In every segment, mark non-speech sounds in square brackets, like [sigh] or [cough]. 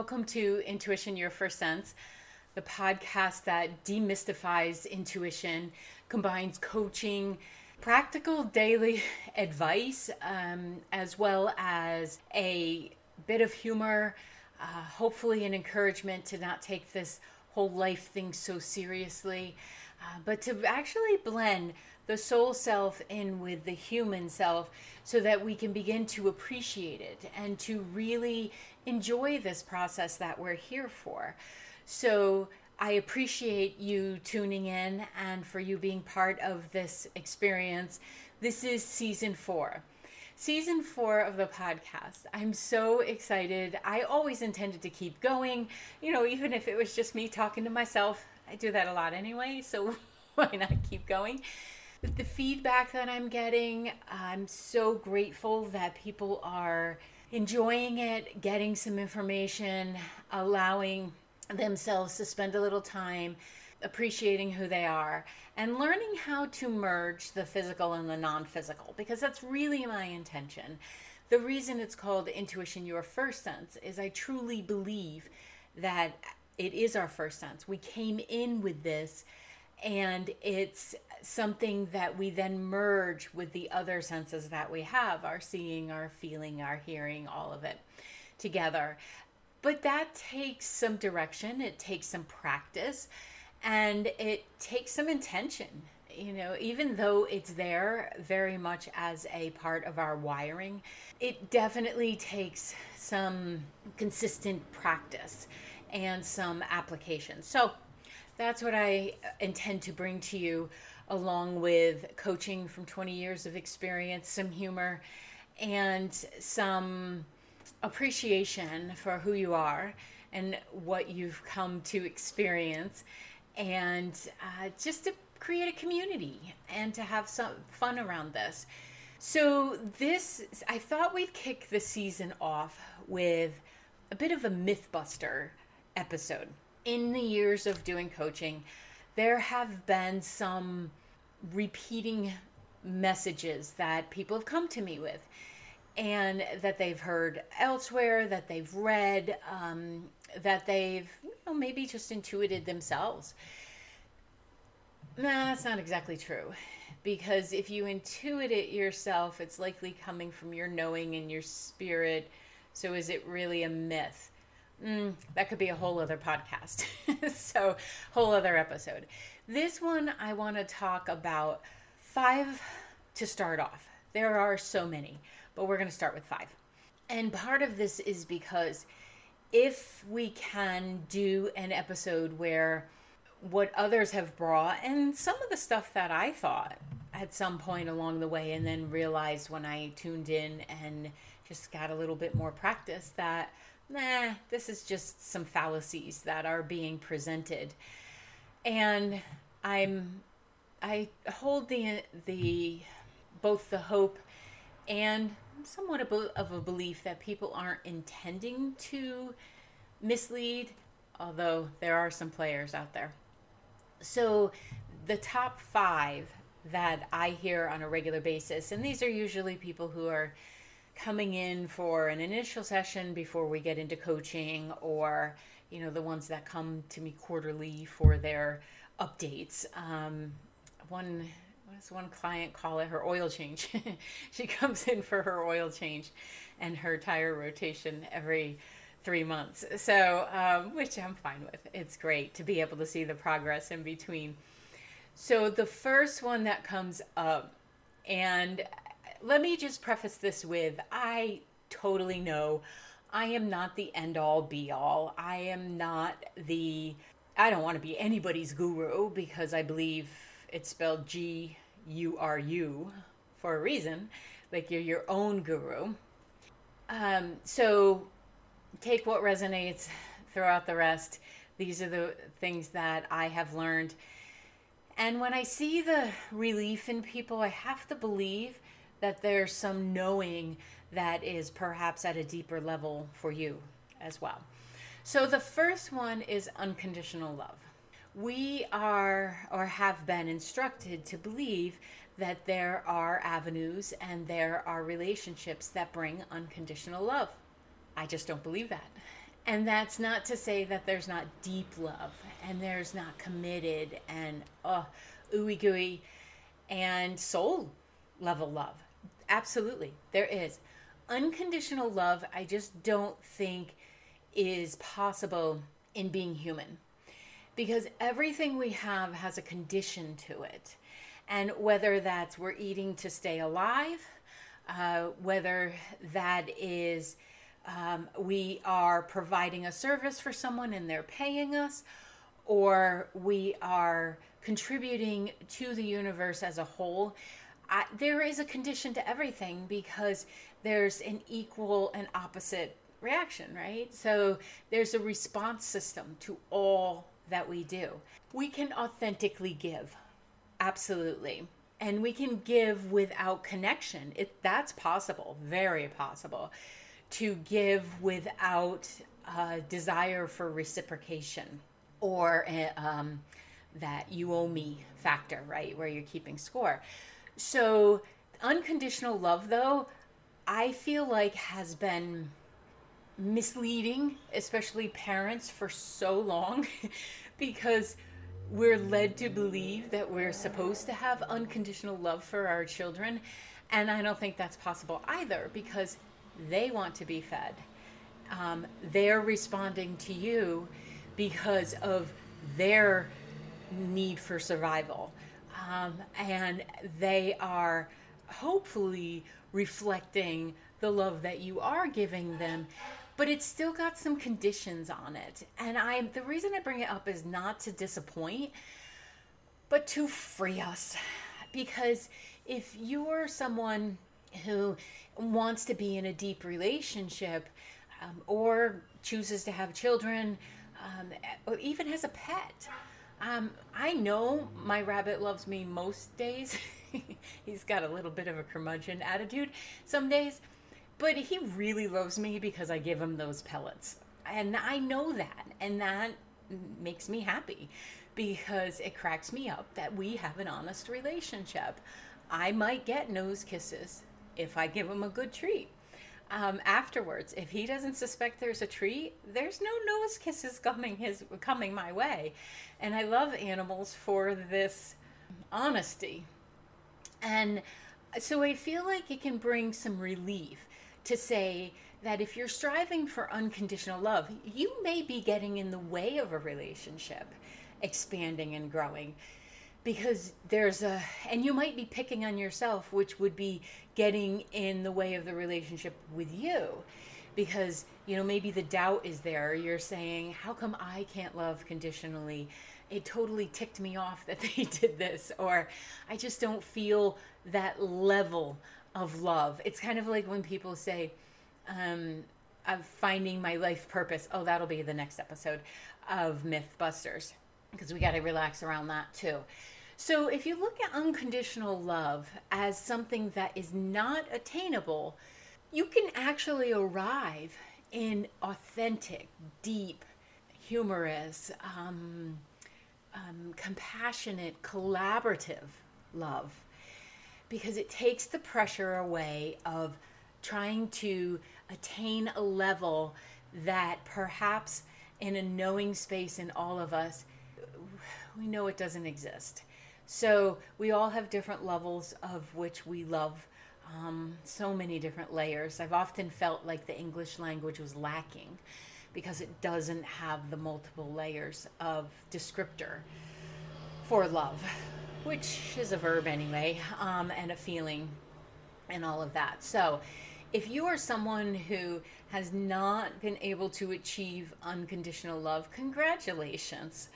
Welcome to Intuition Your First Sense, the podcast that demystifies intuition, combines coaching, practical daily [laughs] advice, um, as well as a bit of humor, uh, hopefully, an encouragement to not take this whole life thing so seriously, uh, but to actually blend the soul self in with the human self so that we can begin to appreciate it and to really enjoy this process that we're here for. So, I appreciate you tuning in and for you being part of this experience. This is season four. Season four of the podcast. I'm so excited. I always intended to keep going, you know, even if it was just me talking to myself. I do that a lot anyway, so [laughs] why not keep going? The feedback that I'm getting, I'm so grateful that people are enjoying it, getting some information, allowing themselves to spend a little time appreciating who they are and learning how to merge the physical and the non physical because that's really my intention. The reason it's called Intuition Your First Sense is I truly believe that it is our first sense. We came in with this and it's something that we then merge with the other senses that we have our seeing, our feeling, our hearing, all of it together. But that takes some direction, it takes some practice, and it takes some intention. You know, even though it's there very much as a part of our wiring, it definitely takes some consistent practice and some application. So, that's what I intend to bring to you, along with coaching from 20 years of experience, some humor, and some appreciation for who you are and what you've come to experience, and uh, just to create a community and to have some fun around this. So, this, I thought we'd kick the season off with a bit of a Mythbuster episode in the years of doing coaching, there have been some repeating messages that people have come to me with and that they've heard elsewhere, that they've read, um, that they've you know, maybe just intuited themselves. Nah, that's not exactly true. Because if you intuit it yourself, it's likely coming from your knowing and your spirit. So is it really a myth? Mm, that could be a whole other podcast. [laughs] so, whole other episode. This one, I want to talk about five to start off. There are so many, but we're going to start with five. And part of this is because if we can do an episode where what others have brought and some of the stuff that I thought at some point along the way, and then realized when I tuned in and just got a little bit more practice that nah, this is just some fallacies that are being presented. And I'm I hold the the both the hope and somewhat of a belief that people aren't intending to mislead, although there are some players out there. So, the top five that I hear on a regular basis, and these are usually people who are coming in for an initial session before we get into coaching or you know the ones that come to me quarterly for their updates. Um, one what does one client call it? Her oil change. [laughs] She comes in for her oil change and her tire rotation every three months. So um, which i'm fine with. It's great to be able to see the progress in between. So the first one that comes up and let me just preface this with I totally know I am not the end all be all. I am not the, I don't want to be anybody's guru because I believe it's spelled G U R U for a reason. Like you're your own guru. Um, so take what resonates, throw out the rest. These are the things that I have learned. And when I see the relief in people, I have to believe that there's some knowing that is perhaps at a deeper level for you as well. So the first one is unconditional love. We are or have been instructed to believe that there are avenues and there are relationships that bring unconditional love. I just don't believe that. And that's not to say that there's not deep love and there's not committed and uh, oh, ooey gooey and soul level love. Absolutely, there is. Unconditional love, I just don't think is possible in being human because everything we have has a condition to it. And whether that's we're eating to stay alive, uh, whether that is um, we are providing a service for someone and they're paying us, or we are contributing to the universe as a whole. I, there is a condition to everything because there's an equal and opposite reaction, right? So there's a response system to all that we do. We can authentically give, absolutely. And we can give without connection. It, that's possible, very possible, to give without a desire for reciprocation or um, that you owe me factor, right? Where you're keeping score. So, unconditional love, though, I feel like has been misleading, especially parents, for so long [laughs] because we're led to believe that we're supposed to have unconditional love for our children. And I don't think that's possible either because they want to be fed. Um, they're responding to you because of their need for survival. Um, and they are hopefully reflecting the love that you are giving them but it's still got some conditions on it. And i the reason i bring it up is not to disappoint but to free us. Because if you're someone who wants to be in a deep relationship um, or chooses to have children um, or even has a pet um, i know my rabbit loves me most days [laughs] he's got a little bit of a curmudgeon attitude some days, but he really loves me because I give him those pellets. And I know that, and that makes me happy because it cracks me up that we have an honest relationship. I might get nose kisses if I give him a good treat. Um, afterwards, if he doesn't suspect there's a tree, there's no nose kisses coming his coming my way, and I love animals for this honesty. And so I feel like it can bring some relief to say that if you're striving for unconditional love, you may be getting in the way of a relationship expanding and growing because there's a and you might be picking on yourself which would be getting in the way of the relationship with you. Because you know maybe the doubt is there. You're saying how come i can't love conditionally? It totally ticked me off that [laughs] they did this. Or i just don't feel that level of love. It's kind of like when people say um, i'm finding my life purpose. Oh that'll be the next episode of mythbusters because we got to relax around that too. So if you look at unconditional love as something that is not attainable you can actually arrive in authentic deep humorous um, um, compassionate, collaborative love. Because it takes the pressure away of trying to attain a level that perhaps in a knowing space in all of us, we know it doesn't exist. So we all have different levels of which we love. Um, so many different layers. I've often felt like the English language was lacking because it doesn't have the multiple layers of descriptor for love, which is a verb anyway, um, and a feeling and all of that. So, if you are someone who has not been able to achieve unconditional love, congratulations,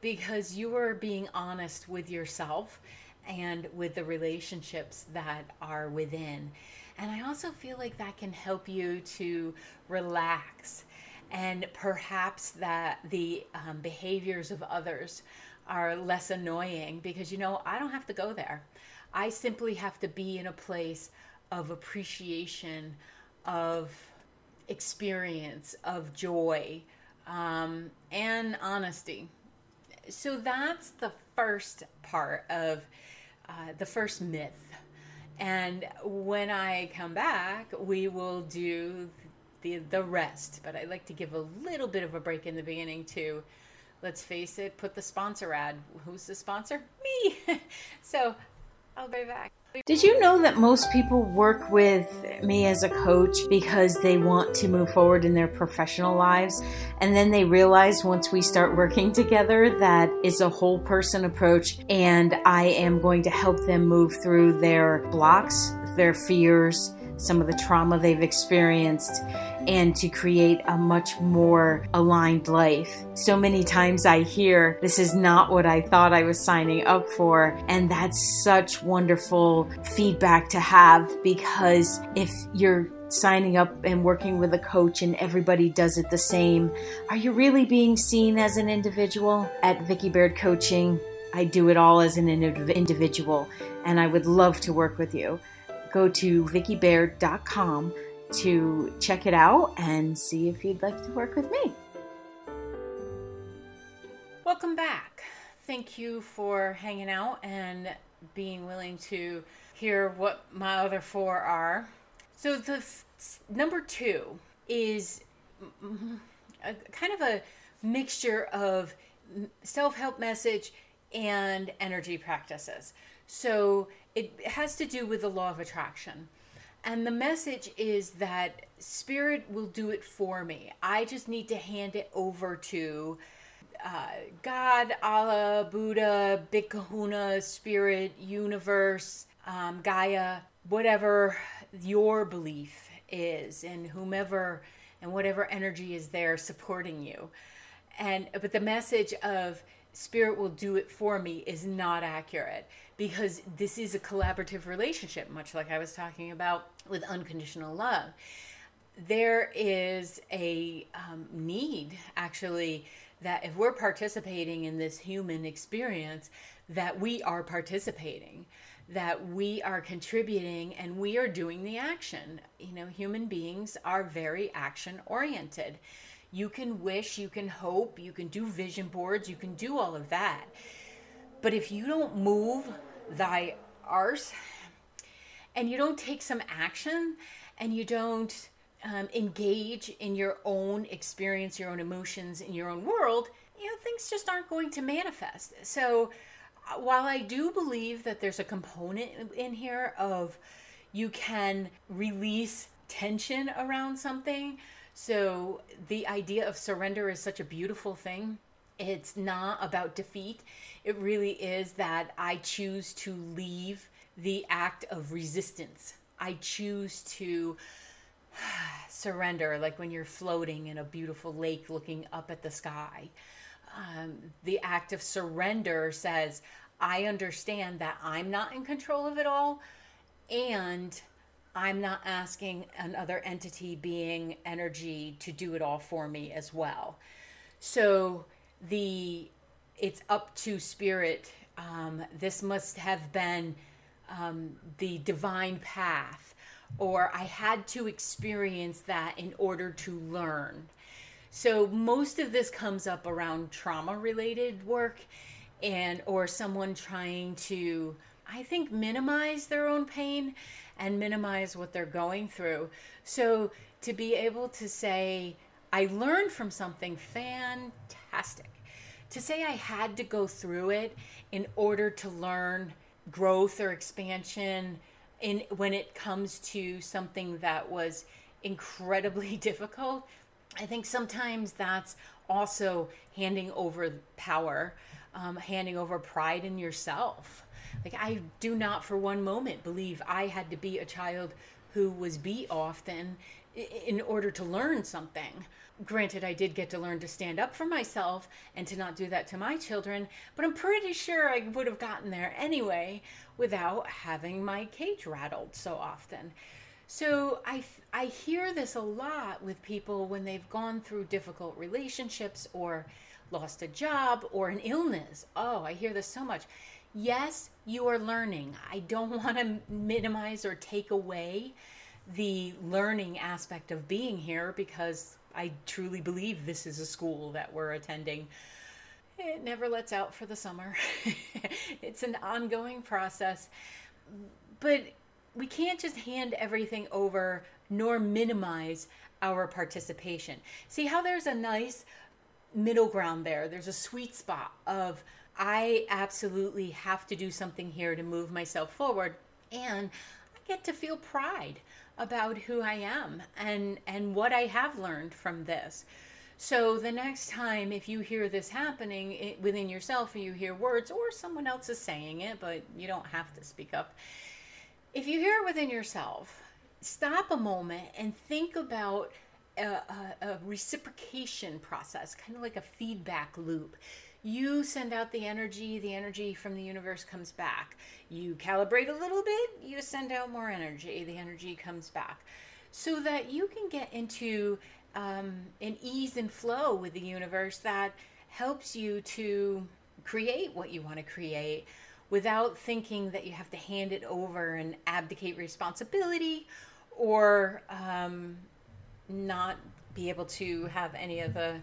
because you are being honest with yourself and with the relationships that are within. And I also feel like that can help you to relax and perhaps that the um, behaviors of others are less annoying because you know I don't have to go there. I simply have to be in a place of appreciation, of experience, of joy, um, and honesty. So that's the first part of uh, the first myth. And when I come back, we will do the the rest. But I like to give a little bit of a break in the beginning to, let's face it, put the sponsor ad. Who's the sponsor? Me. [laughs] so I'll be back. Did you know that most people work with me as a coach because they want to move forward in their professional lives? And then they realize once we start working together that it's a whole person approach and I am going to help them move through their blocks, their fears, some of the trauma they've experienced and to create a much more aligned life. So many times I hear, this is not what I thought I was signing up for. And that's such wonderful feedback to have because if you're signing up and working with a coach and everybody does it the same, are you really being seen as an individual? At Vicki Baird Coaching, I do it all as an individual, and I would love to work with you. Go to vickibaird.com to check it out and see if you'd like to work with me. Welcome back. Thank you for hanging out and being willing to hear what my other four are. So, the f- number two is a, kind of a mixture of self help message and energy practices. So, it has to do with the law of attraction. And the message is that spirit will do it for me. I just need to hand it over to uh, God, Allah, Buddha, Big Kahuna, Spirit, Universe, um, Gaia, whatever your belief is, and whomever and whatever energy is there supporting you. And but the message of spirit will do it for me is not accurate because this is a collaborative relationship, much like I was talking about with unconditional love. There is a um, need, actually, that if we're participating in this human experience, that we are participating, that we are contributing, and we are doing the action. You know, human beings are very action oriented. You can wish, you can hope, you can do vision boards, you can do all of that. But if you don't move thy arse and you don't take some action and you don't um, engage in your own experience, your own emotions, in your own world, you know, things just aren't going to manifest. So, uh, while I do believe that there's a component in here of you can release tension around something, so the idea of surrender is such a beautiful thing. It's not about defeat. It really is that I choose to leave the act of resistance. I choose to [sighs] surrender, like when you're floating in a beautiful lake looking up at the sky. Um, the act of surrender says, I understand that I'm not in control of it all, and I'm not asking another entity, being, energy to do it all for me as well. So the it's up to spirit. Um, this must have been um, the divine path, or I had to experience that in order to learn. So most of this comes up around trauma related work and or someone trying to I think minimize their own pain and minimize what they're going through. So to be able to say I learned from something fantastic to say I had to go through it in order to learn growth or expansion in when it comes to something that was incredibly [laughs] difficult i think sometimes that's also handing over power um, handing over pride in yourself. Like i do not for one moment believe i had to be a child who was beat often in order to learn something granted, I did get to learn to stand up for myself and to not do that to my children, but I'm pretty sure I would have gotten there anyway without having my cage rattled so often. So I, I hear this a lot with people when they've gone through difficult relationships or lost a job or an illness. Oh, I hear this so much. Yes, you are learning. I don't [laughs] want to minimize or take away the learning aspect of being here because I truly believe this is a school that we're attending. It never lets out for the summer. [laughs] it's an ongoing process. But we can't just hand everything over nor minimize our participation. See how there's a nice middle ground there. There's a sweet spot of I absolutely have to do something here to move myself forward and I get to feel pride about who I am and and what I have learned from this. So the next time if you hear this happening it, within yourself or you hear words or someone else is saying it but you don't have to speak up. If you hear it within yourself, stop a moment and think about a, a, a reciprocation process, kind of like a feedback loop. You send out the energy, the energy from the universe comes back. You calibrate a little bit, you send out more energy, the energy comes back. So that you can get into um, an ease and flow with the universe that helps you to create what you want to create without thinking that you have to hand it over and abdicate responsibility or um, not be able to have any of the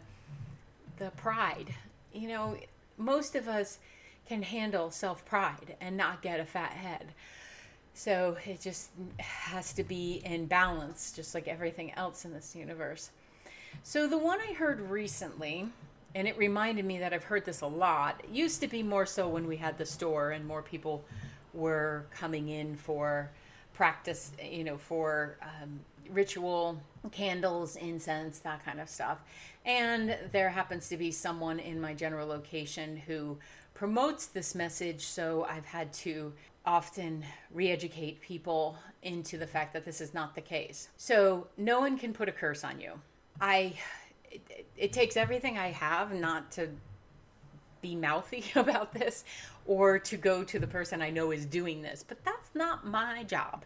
the pride. You know, most of us can handle self pride and not get a fat head. So it just has to be in balance, just like everything else in this universe. So the one I heard recently, and it reminded me that I've heard this a lot. It used to be more so when we had the store and more people were coming in for practice, you know, for um, ritual, candles, incense, that kind of stuff. And there happens to be someone in my general location who promotes this message, so I've had to often re educate people into the fact that this is not the case. So, no one can put a curse on you. I, it, it takes everything I have not to be mouthy [laughs] about this or to go to the person I know is doing this, but that's not my job.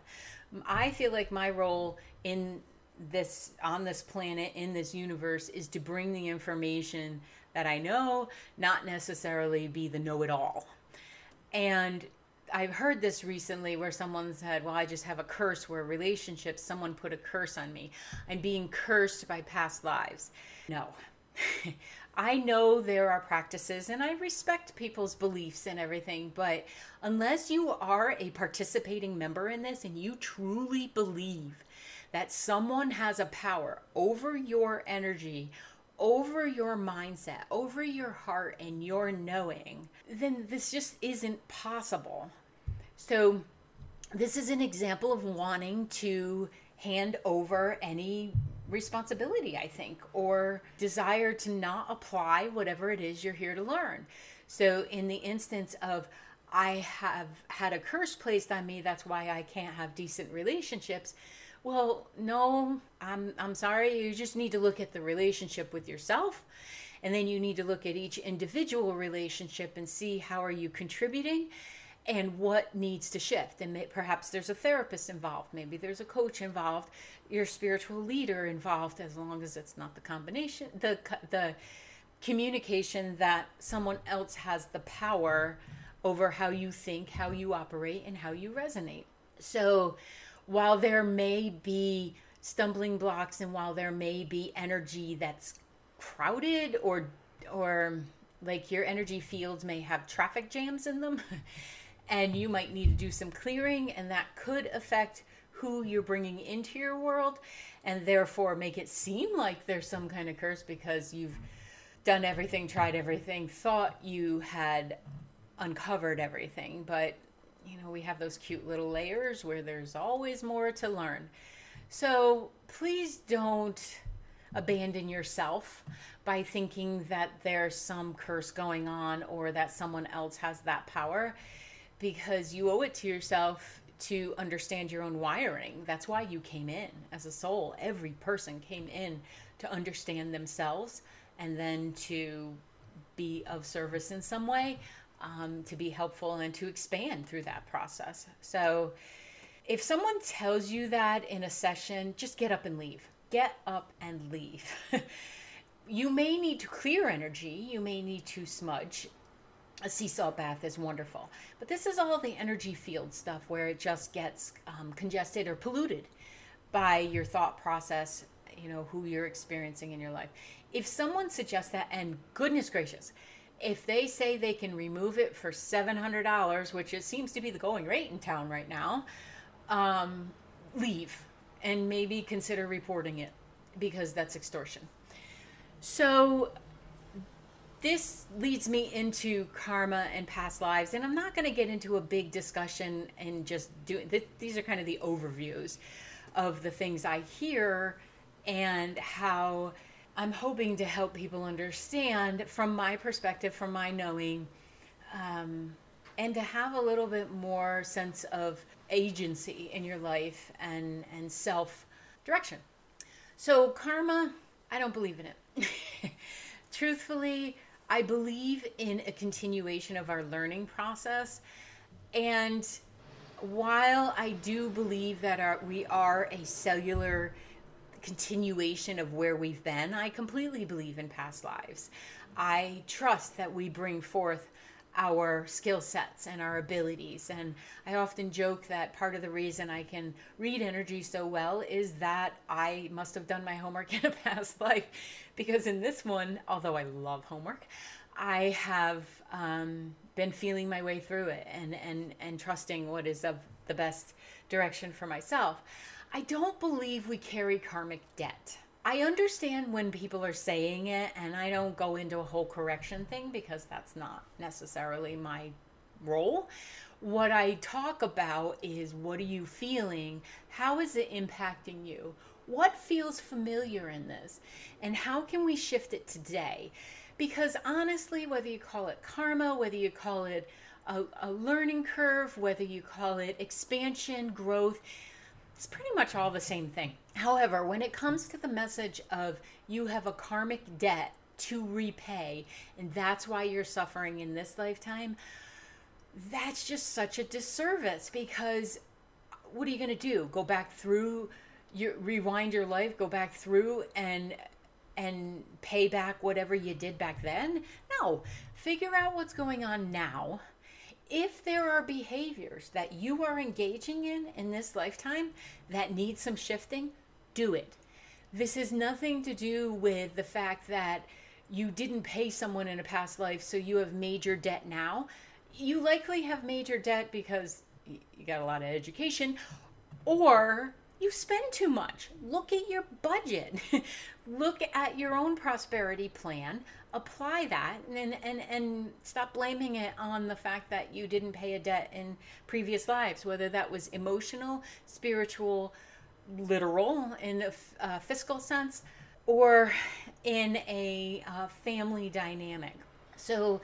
I feel like my role in this on this planet in this universe is to bring the information that I know, not necessarily be the know-it-all. And I've heard this recently where someone said, Well, I just have a curse where relationships, someone put a curse on me. I'm being cursed by past lives. No. [laughs] I know there are practices and I respect people's beliefs and everything, but unless you are a participating member in this and you truly believe that someone has a power over your energy, over your mindset, over your heart, and your knowing, then this just isn't possible. So, this is an example of wanting to hand over any responsibility, I think, or desire to not apply whatever it is you're here to learn. So, in the instance of I have had a curse placed on me, that's why I can't have decent relationships. Well, no, I'm I'm sorry. You just need to look at the relationship with yourself and then you need to look at each individual relationship and see how are you contributing and what needs to shift. And may, perhaps there's a therapist involved. Maybe there's a coach involved. Your spiritual leader involved as long as it's not the combination the the communication that someone else has the power over how you think how you operate and how you resonate. So while there may be stumbling blocks and while there may be energy that's crowded or or like your energy fields may have traffic jams in them [laughs] and you might need to do some clearing and that could affect who you're bringing into your world and therefore make it seem like there's some kind of curse because you've done everything, tried everything, thought you had uncovered everything, but you know, we have those cute little layers where there's always more to learn. So please don't abandon yourself by thinking that there's some curse going on or that someone else has that power because you owe it to yourself to understand your own wiring. That's why you came in as a soul. Every person came in to understand themselves and then to be of service in some way, um, to be helpful and to expand through that process. So, if someone tells you that in a session, just get up and leave. Get up and leave. [laughs] you may need to clear energy, you may need to smudge, a sea salt bath is wonderful. But this is all the energy field stuff where it just gets um, congested or polluted by your thought process, you know, who you're experiencing in your life. If someone suggests that, and goodness gracious, if they say they can remove it for $700, which it seems to be the going rate in town right now, um, leave and maybe consider reporting it because that's extortion. So this leads me into karma and past lives and i'm not going to get into a big discussion and just do th- these are kind of the overviews of the things i hear and how i'm hoping to help people understand from my perspective from my knowing um, and to have a little bit more sense of agency in your life and and self direction so karma i don't believe in it. [laughs] Truthfully I believe in a continuation of our learning process. And while I do believe that our, we are a cellular continuation of where we've been, I completely believe in past lives. I trust that we bring forth our skill sets and our abilities. And I often joke that part of the reason I can read energy so well is that I must have done my homework [laughs] in a past life. Because in this one, although I love homework, I have um, been feeling my way through it and, and, and trusting what is of the best direction for myself. I don't believe we carry karmic debt. I understand when people are saying it, and I don't go into a whole correction thing because that's not necessarily my role. What I talk about is what are you feeling? How is it impacting you? What feels familiar in this? And how can we shift it today? Because honestly, whether you call it karma, whether you call it a, a learning curve, whether you call it expansion, growth, it's pretty much all the same thing. However, when it comes to the message of you have a karmic debt to repay, and that's why you're suffering in this lifetime, that's just such a disservice because what are you going to do? Go back through your rewind your life, go back through and and pay back whatever you did back then? No. Figure out what's going on now if there are behaviors that you are engaging in in this lifetime that need some shifting, do it. This is nothing to do with the fact that you didn't pay someone in a past life, so you have major debt now. You likely have major debt because you got a lot of education, or you spend too much. Look at your budget. [laughs] Look at your own prosperity plan. Apply that and, and, and stop blaming it on the fact that you didn't pay a debt in previous lives, whether that was emotional, spiritual, literal, in a uh, fiscal sense, or in a uh, family dynamic. So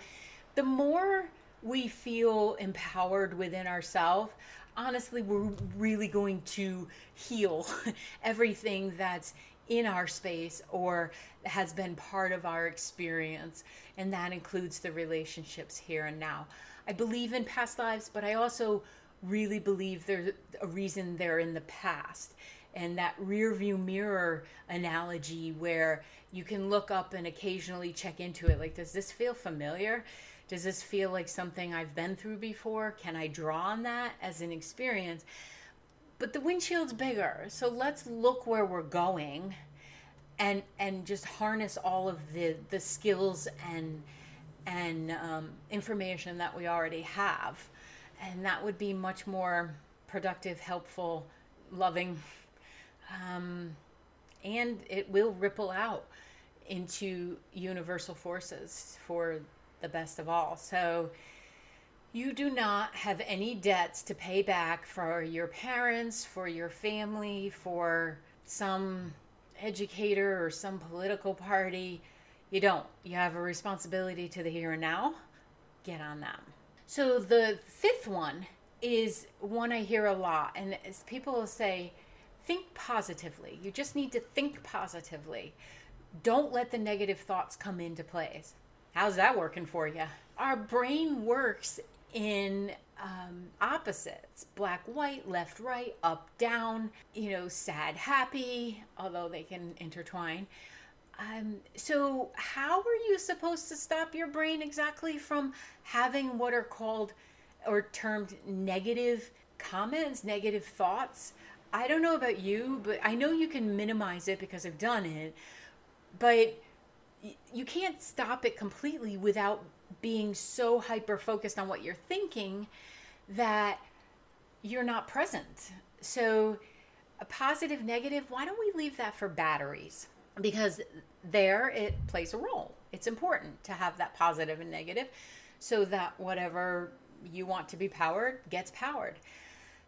the more we feel empowered within ourselves, honestly, we're really going to heal [laughs] everything that's in our space or has been part of our experience. And that includes the relationships here and now. I believe in past lives, but I also really believe there's a reason they're in the past. And that rear view mirror analogy where you can look up and occasionally check into it like, does this feel familiar? Does this feel like something I've been through before? Can I draw on that as an experience? But the windshield's bigger, so let's look where we're going and and just harness all of the the skills and and um, information that we already have and that would be much more productive helpful loving um, and it will ripple out into universal forces for the best of all. So you do not have any debts to pay back for your parents, for your family, for some educator or some political party. You don't. You have a responsibility to the here and now. Get on that. So the fifth one is one I hear a lot, and as people say, think positively. You just need to think positively. Don't let the negative thoughts come into place. How's that working for you? Our brain works in um, opposites black, white, left, right, up, down, you know, sad, happy, although they can intertwine. Um, so, how are you supposed to stop your brain exactly from having what are called or termed negative comments, negative thoughts? I don't know about you, but I know you can minimize it because I've done it. But you can't stop it completely without being so hyper focused on what you're thinking that you're not present. So, a positive, negative, why don't we leave that for batteries? Because there it plays a role. It's important to have that positive and negative so that whatever you want to be powered gets powered.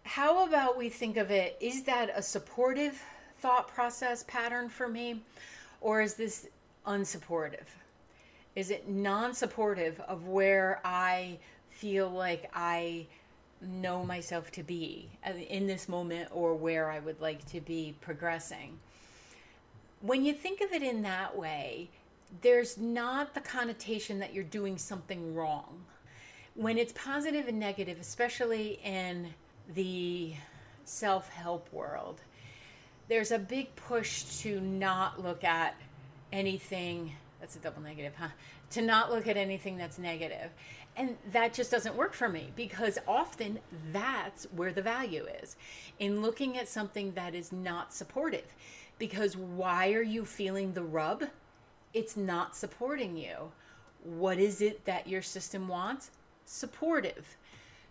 How about we think of it is that a supportive thought process pattern for me or is this unsupportive? Is it non supportive of where I feel like I know myself to be uh, in this moment or where I would like to be progressing? When you think of it in that way, there's not the connotation that you're doing something wrong. When it's positive and negative, especially in the self help world, there's a big push to not look at anything that's a double negative, huh? To not look at anything that's negative. And that just doesn't work for me because often that's where the value is in looking at something that is not supportive. Because why are you feeling the rub? It's not supporting you. What is it that your system wants? Supportive.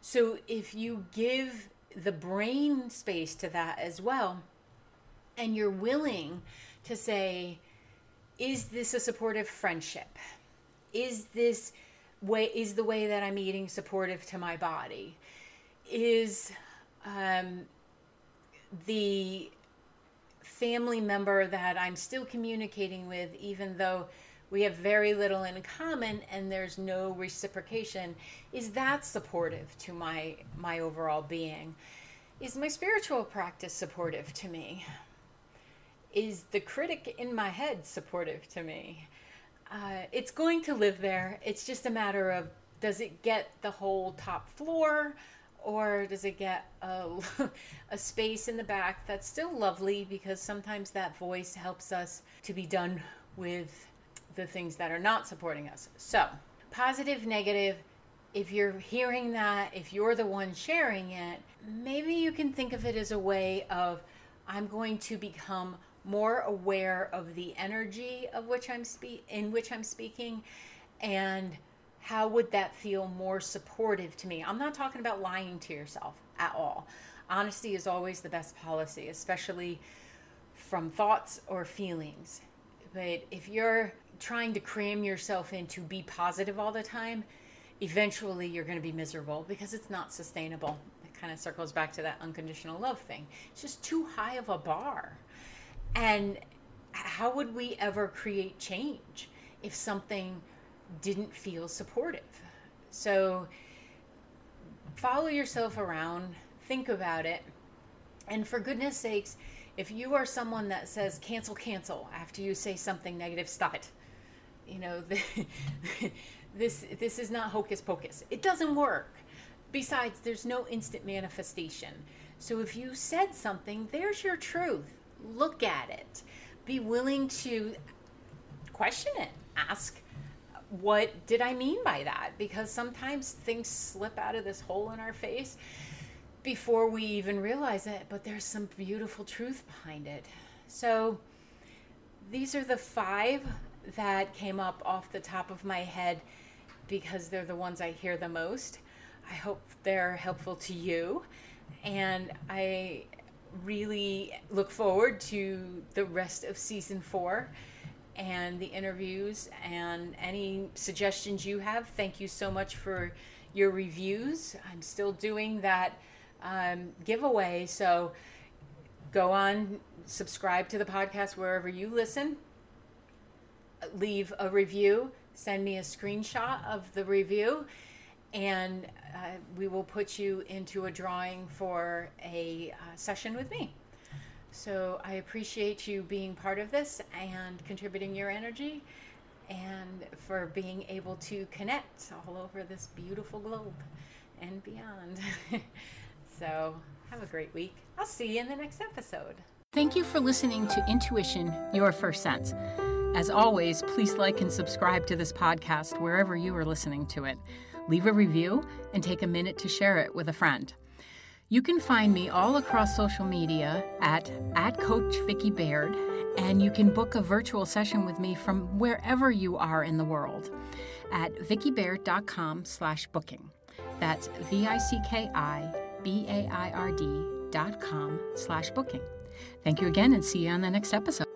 So if you give the brain space to that as well, and you're willing to say, is this a supportive friendship? Is this way is the way that I'm eating supportive to my body? Is um, the family member that I'm still communicating with, even though we have very little in common and there's no reciprocation, is that supportive to my my overall being? Is my spiritual practice supportive to me? Is the critic in my head supportive to me? Uh, it's going to live there. It's just a matter of does it get the whole top floor or does it get a, [laughs] a space in the back that's still lovely because sometimes that voice helps us to be done with the things that are not supporting us. So, positive, negative, if you're hearing that, if you're the one sharing it, maybe you can think of it as a way of I'm going to become more aware of the energy of which I'm spe- in which I'm speaking and how would that feel more supportive to me? I'm not talking about lying to yourself at all. Honesty is always the best policy, especially from thoughts or feelings. But if you're trying to cram yourself in to be positive all the time, eventually you're going to be miserable because it's not sustainable. It kind of circles back to that unconditional love thing. It's just too high of a bar. And how would we ever create change if something didn't feel supportive? So follow yourself around, think about it. And for goodness sakes, if you are someone that says cancel, cancel after you say something negative, stop it. You know, the, [laughs] this this is not hocus pocus. It doesn't work. Besides, there's no instant manifestation. So if you said something, there's your truth look at it, be willing to question it, ask, what did I mean by that? Because sometimes things slip out of this hole in our face before we even realize it, but there's some beautiful truth behind it. So, these are the five that came up off the top of my head because they're the ones I hear the most. I hope they're helpful to you. And I really look forward to the rest of season four and the interviews and any suggestions you have. Thank you so much for your reviews. I'm still doing that um, giveaway, so go on, subscribe to the podcast wherever you listen, leave a review, send me a screenshot of the review and uh, we will put you into a drawing for a uh, session with me. So I appreciate you being part of this and contributing your energy and for being able to connect all over this beautiful globe and beyond. [laughs] so have a great week. I'll see you in the next episode. Thank you for listening to Intuition, Your First Sense. As always, please like and subscribe to this podcast wherever you are listening to it leave a review, and take a minute to share it with a friend. You can find me all across social media at, at Coach Vicki Baird, and you can book a virtual session with me from wherever you are in the world at vickibaird.com slash booking. That's V-I-C-K-I B-A-I-R-D com slash booking. Thank you again and see you on the next episode.